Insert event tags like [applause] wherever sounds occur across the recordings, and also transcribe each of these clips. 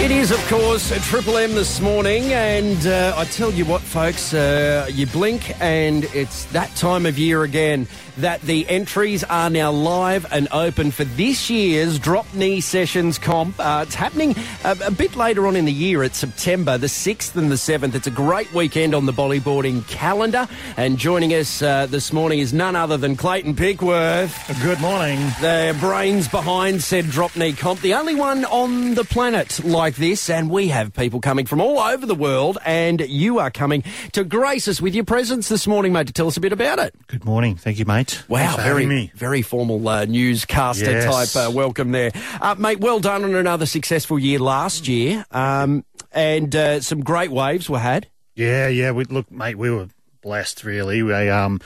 It is, of course, a Triple M this morning, and uh, I tell you what, folks, uh, you blink, and it's that time of year again that the entries are now live and open for this year's Drop Knee Sessions comp. Uh, it's happening a, a, bit later on in the year. It's September the 6th and the 7th. It's a great weekend on the bodyboarding calendar. And joining us uh, this morning is none other than Clayton Pickworth. Good morning. The brains behind said Drop Knee comp, the only one on the planet like this. And we have people coming from all over the world, and you are coming to grace us with your presence this morning, mate, to tell us a bit about it. Good morning. Thank you, mate. Wow, very very formal uh, newscaster yes. type uh, welcome there, uh, mate. Well done on another successful year last year, um, and uh, some great waves were had. Yeah, yeah. We look, mate. We were blessed, really. We um,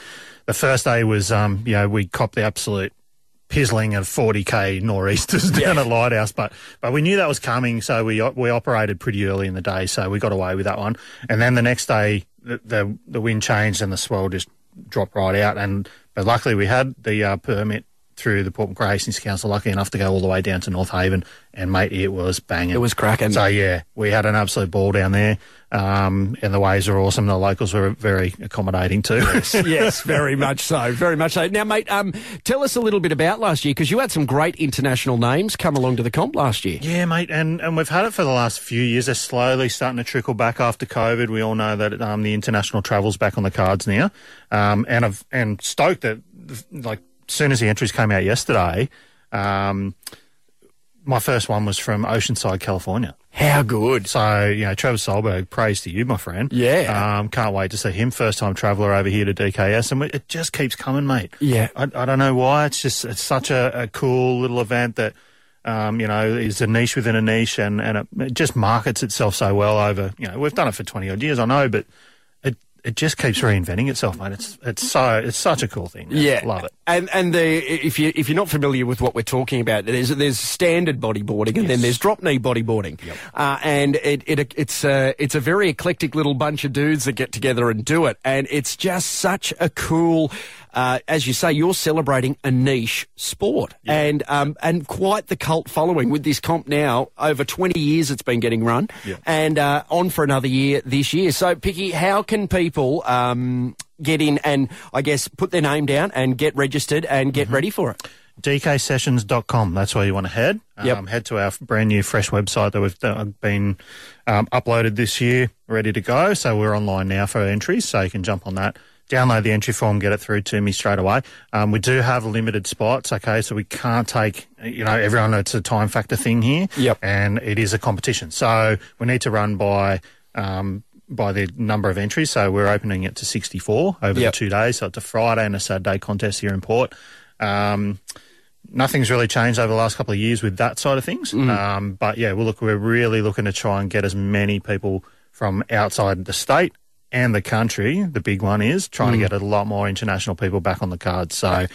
the first day was um, you know, we copped the absolute pizzling of 40k nor'easters [laughs] down yeah. at Lighthouse, but but we knew that was coming, so we we operated pretty early in the day, so we got away with that one. And then the next day, the the, the wind changed and the swell just dropped right out, and but luckily, we had the uh, permit through the Port Macquarie Hastings Council, lucky enough to go all the way down to North Haven, and mate, it was banging. It was cracking. So yeah, we had an absolute ball down there, um, and the waves are awesome. The locals were very accommodating too. Yes, [laughs] yes, very much so, very much so. Now, mate, um, tell us a little bit about last year because you had some great international names come along to the comp last year. Yeah, mate, and and we've had it for the last few years. They're slowly starting to trickle back after COVID. We all know that um, the international travel's back on the cards now, um, and I've and stoked that like soon as the entries came out yesterday, um, my first one was from Oceanside, California. How good. So, you know, Trevor Solberg, praise to you, my friend. Yeah. Um, can't wait to see him first time traveller over here to DKS. And it just keeps coming, mate. Yeah. I, I don't know why. It's just, it's such a, a cool little event that, um, you know, is a niche within a niche and, and it, it just markets itself so well over, you know, we've done it for 20 odd years, I know, but it just keeps reinventing itself, mate. It's it's so it's such a cool thing. Yeah, love it. And and the if you if you're not familiar with what we're talking about, there's there's standard bodyboarding and yes. then there's drop knee bodyboarding, yep. uh, and it, it it's a it's a very eclectic little bunch of dudes that get together and do it, and it's just such a cool. Uh, as you say, you're celebrating a niche sport yeah. and um, and quite the cult following with this comp now. Over 20 years it's been getting run yeah. and uh, on for another year this year. So, Picky, how can people um, get in and, I guess, put their name down and get registered and get mm-hmm. ready for it? dksessions.com. That's where you want to head. Yep. Um, head to our brand new fresh website that we've uh, been um, uploaded this year, ready to go. So we're online now for entries, so you can jump on that download the entry form, get it through to me straight away. Um, we do have limited spots, okay, so we can't take, you know, everyone, it's a time factor thing here. Yep. And it is a competition. So we need to run by, um, by the number of entries. So we're opening it to 64 over yep. the two days. So it's a Friday and a Saturday contest here in Port. Um, nothing's really changed over the last couple of years with that side of things. Mm. Um, but yeah, we'll look, we're really looking to try and get as many people from outside the state and the country, the big one is trying mm. to get a lot more international people back on the cards. So,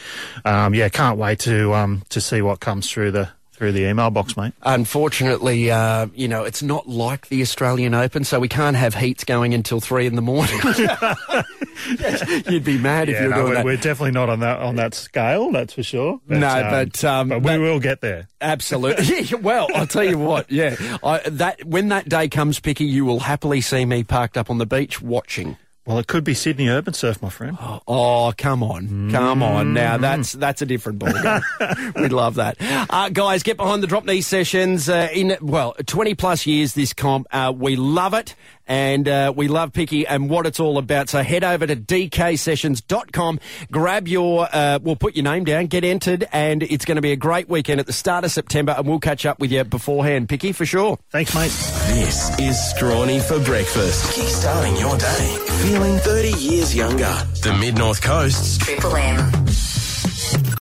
um, yeah, can't wait to um, to see what comes through the through the email box, mate. Unfortunately, uh, you know, it's not like the Australian Open, so we can't have heats going until three in the morning. [laughs] You'd be mad yeah, if you were no, doing we're, that. We're definitely not on that on that scale, that's for sure. But, no, um, but um, but we will get there. Absolutely. [laughs] yeah, well, I'll tell you what. Yeah, I, that when that day comes, Picky, you will happily see me parked up on the beach watching. Well, it could be Sydney Urban Surf, my friend. [gasps] Oh, come on, come on! Now mm. that's that's a different ballgame. [laughs] We'd love that, uh, guys. Get behind the drop knee sessions. Uh, in well, twenty plus years this comp. Uh, we love it, and uh, we love Picky and what it's all about. So head over to dksessions.com, grab your, uh, we'll put your name down, get entered, and it's going to be a great weekend at the start of September, and we'll catch up with you beforehand, Picky, for sure. Thanks, mate. This is Strawny for breakfast, kickstarting your day, feeling 30 years younger. The Mid North Coast's Triple M.